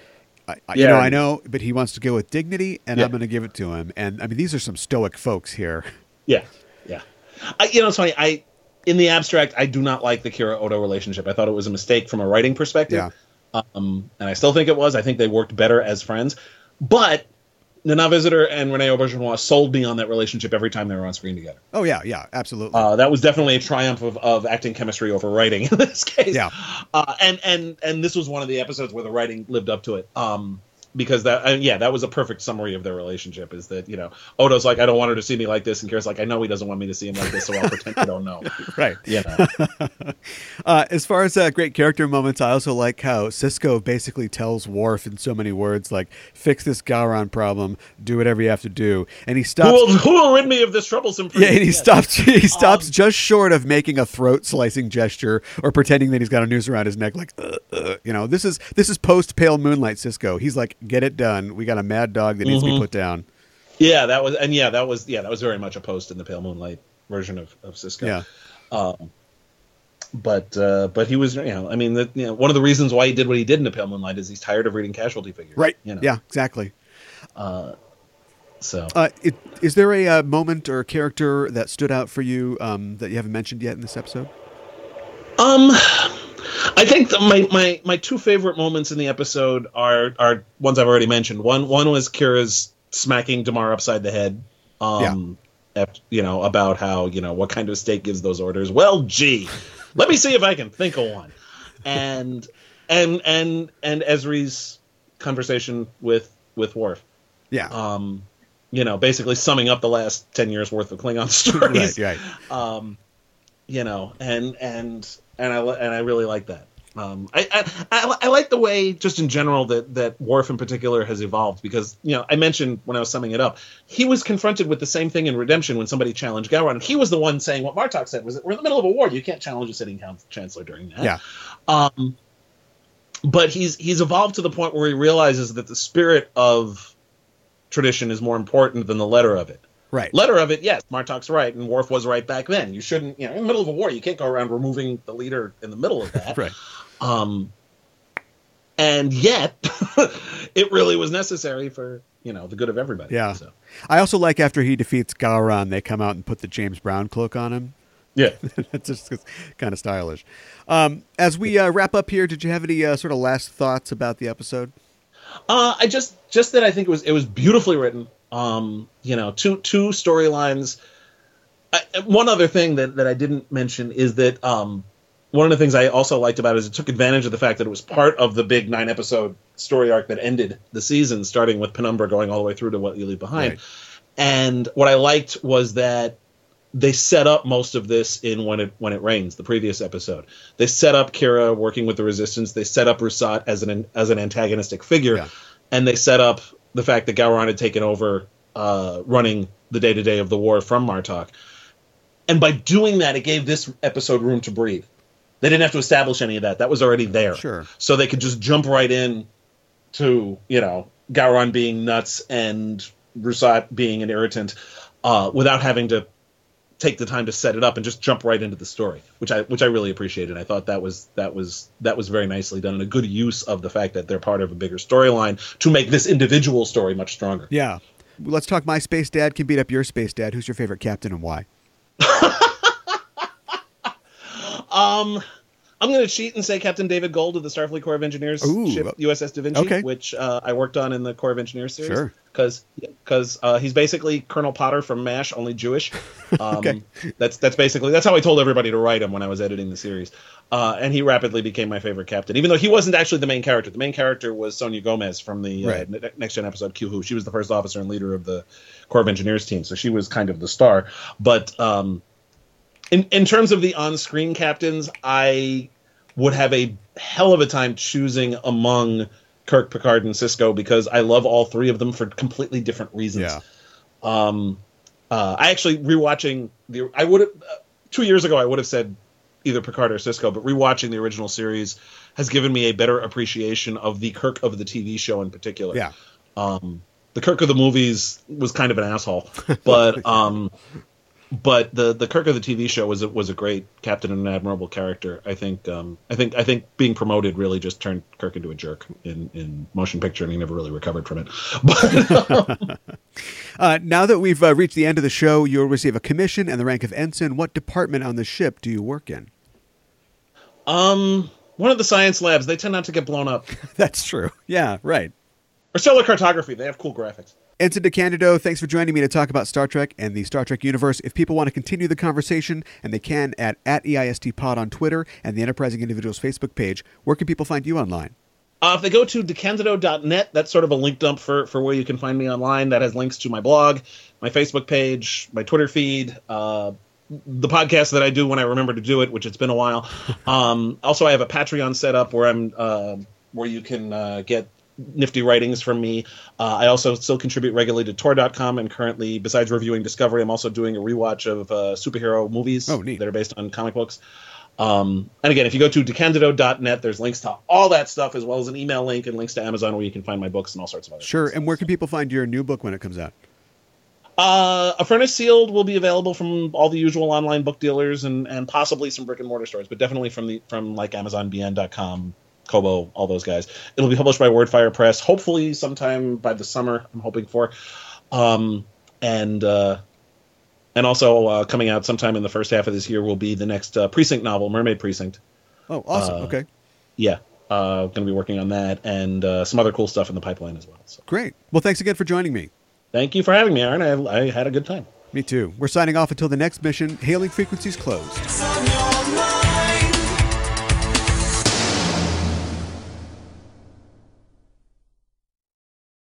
I, I, "You know, I know, but he wants to go with dignity, and Yeah. I'm going to give it to him." And I mean, these are some stoic folks here. Yeah, yeah. I, you know, it's funny. I, in the abstract, I do not like the Kira Odo relationship. I thought it was a mistake from a writing perspective. Yeah. Um, and I still think it was. I think they worked better as friends. But Nana Visitor and Rene Auberjonois sold me on that relationship every time they were on screen together. Oh yeah, yeah, absolutely. Uh, that was definitely a triumph of, of acting chemistry over writing (laughs) in this case. Yeah. Uh, and and and this was one of the episodes where the writing lived up to it. Um, because that yeah that was a perfect summary of their relationship is that you know Odo's like I don't want her to see me like this and Kira's like I know he doesn't want me to see him like this so I'll (laughs) pretend I don't know Right. you know (laughs) Uh, as far as uh, great character moments, I also like how Sisko basically tells Worf in so many words, like "fix this Gowron problem, do whatever you have to do," and he who stops. will, who will rid me of this troublesome Yeah, and he Yes. stops. (laughs) He Um, stops just short of making a throat slicing gesture or pretending that he's got a noose around his neck, like, uh, uh, you know. This is this is post Pale Moonlight Sisko. He's like, get it done. We got a mad dog that needs Mm-hmm. to be put down. yeah that was and yeah that was yeah that was very much a post in the Pale Moonlight version of, of Sisko Yeah, Um, but uh, but he was you know I mean that you know one of the reasons why he did what he did in the Pale Moonlight is he's tired of reading casualty figures right. you know Yeah, exactly. Uh, so Uh, it, is there a uh, moment or character that stood out for you um, that you haven't mentioned yet in this episode? Um, I think the, my, my my two favorite moments in the episode are are ones I've already mentioned. One one was Kira's smacking Damar upside the head. Um, ep- you know about how you know what kind of state gives those orders. Well, gee, let me see if I can think of one. And and and and Ezri's conversation with with Worf. Yeah, Um, you know, basically summing up the last ten years worth of Klingon (laughs) stories right, right. um, you know, and and and I and I really like that. Um, I, I, I I like the way, just in general, that that Worf in particular has evolved because you know I mentioned when I was summing it up, he was confronted with the same thing in Redemption when somebody challenged Gowron, and he was the one saying what Martok said was that we're in the middle of a war, you can't challenge a sitting chancellor during that. Yeah, Um, but he's he's evolved to the point where he realizes that the spirit of tradition is more important than the letter of it right. letter of it, yes, Martok's right, and Worf was right back then. You shouldn't, you know, in the middle of a war, you can't go around removing the leader in the middle of that. (laughs) Right. Um, and yet, (laughs) it really was necessary for you know the good of everybody. Yeah. So, I also like after he defeats Gowron, they come out and put the James Brown cloak on him. yeah. (laughs) that's just kind of stylish. Um, as we uh, wrap up here, did you have any uh, sort of last thoughts about the episode? Uh, I just just that I think it was it was beautifully written. Um, you know, two two storylines. One other thing that, that I didn't mention is that um, one of the things I also liked about it is it took advantage of the fact that it was part of the big nine episode story arc that ended the season, starting with Penumbra going all the way through to what you leave behind. Right. And what I liked was that they set up most of this in when it when it rains the previous episode they set up kira working with the resistance they set up Rusot as an as an antagonistic figure Yeah. and they set up the fact that Gowron had taken over uh, running the day to day of the war from Martok. And by doing that, it gave this episode room to breathe. They didn't have to establish any of that. That was already there. Sure. So they could just jump right in to, you know, Gowron being nuts and Rusot being an irritant uh, without having to take the time to set it up and just jump right into the story, which I which I really appreciated. I thought that was that was that was very nicely done and a good use of the fact that they're part of a bigger storyline to make this individual story much stronger. Yeah. Let's talk. My space dad can beat up your space dad. Who's your favorite captain and why? (laughs) Um, I'm going to cheat and say Captain David Gold of the Starfleet Corps of Engineers Ooh. ship USS Da Vinci, Okay. which uh, I worked on in the Corps of Engineers series. Sure. Because uh, he's basically Colonel Potter from MASH, only Jewish. (laughs) Um, Okay. That's that's basically that's how I told everybody to write him when I was editing the series. Uh, and he rapidly became my favorite captain, even though he wasn't actually the main character. The main character was Sonya Gomez from the uh, Right. ne- next gen episode Q Who. She was the first officer and leader of the Corps of Engineers team, so she was kind of the star. But um, in in terms of the on-screen captains, I would have a hell of a time choosing among Kirk, Picard, and Sisko because I love all three of them for completely different reasons. Yeah. Um, uh, I actually rewatching the. I would have uh, two years ago. I would have said either Picard or Sisko, but rewatching the original series has given me a better appreciation of the Kirk of the TV show in particular Yeah. um, the Kirk of the movies was kind of an asshole, but (laughs) um, but the the Kirk of the TV show was a, was a great captain and an admirable character. I think um, I think I think being promoted really just turned Kirk into a jerk in, in motion picture, and he never really recovered from it. (laughs) But (laughs) Uh, now that we've uh, reached the end of the show, you'll receive a commission and the rank of ensign. What department on the ship do you work in? um, one of the science labs they tend not to get blown up. (laughs) That's true. Yeah, right. Or stellar cartography, they have cool graphics. Ensign DeCandido, thanks for joining me to talk about Star Trek and the Star Trek universe. If people want to continue the conversation, and they can at, at EISTPod on Twitter and the Enterprising Individuals Facebook page, where can people find you online? Uh, if they go to decandido.net, that's sort of a link dump for, for where you can find me online. That has links to my blog, my Facebook page, my Twitter feed, uh, the podcast that I do when I remember to do it, which it's been a while. (laughs) Um, also, I have a Patreon set up where I'm uh, where you can uh, get nifty writings from me. Uh, I also still contribute regularly to Tor.com, and currently, besides reviewing Discovery, I'm also doing a rewatch of uh, superhero movies Oh, that are based on comic books. Um, and again, if you go to decandido.net, there's links to all that stuff, as well as an email link and links to Amazon where you can find my books and all sorts of other Sure. things. And where can people find your new book when it comes out? Uh, a Furnace Sealed will be available from all the usual online book dealers and, and possibly some brick and mortar stores, but definitely from the from like AmazonBN.com, Kobo, all those guys. It'll be published by Wordfire Press, hopefully sometime by the summer. I'm hoping for, um, and uh, and also uh, coming out sometime in the first half of this year will be the next uh, Precinct novel, Mermaid Precinct. Oh, awesome. Uh, okay. Yeah, uh, going to be working on that and uh, some other cool stuff in the pipeline as well. So Great. Well, thanks again for joining me. thank you for having me, Aaron. I, I had a good time. Me too. We're signing off until the next mission. Hailing frequencies closed.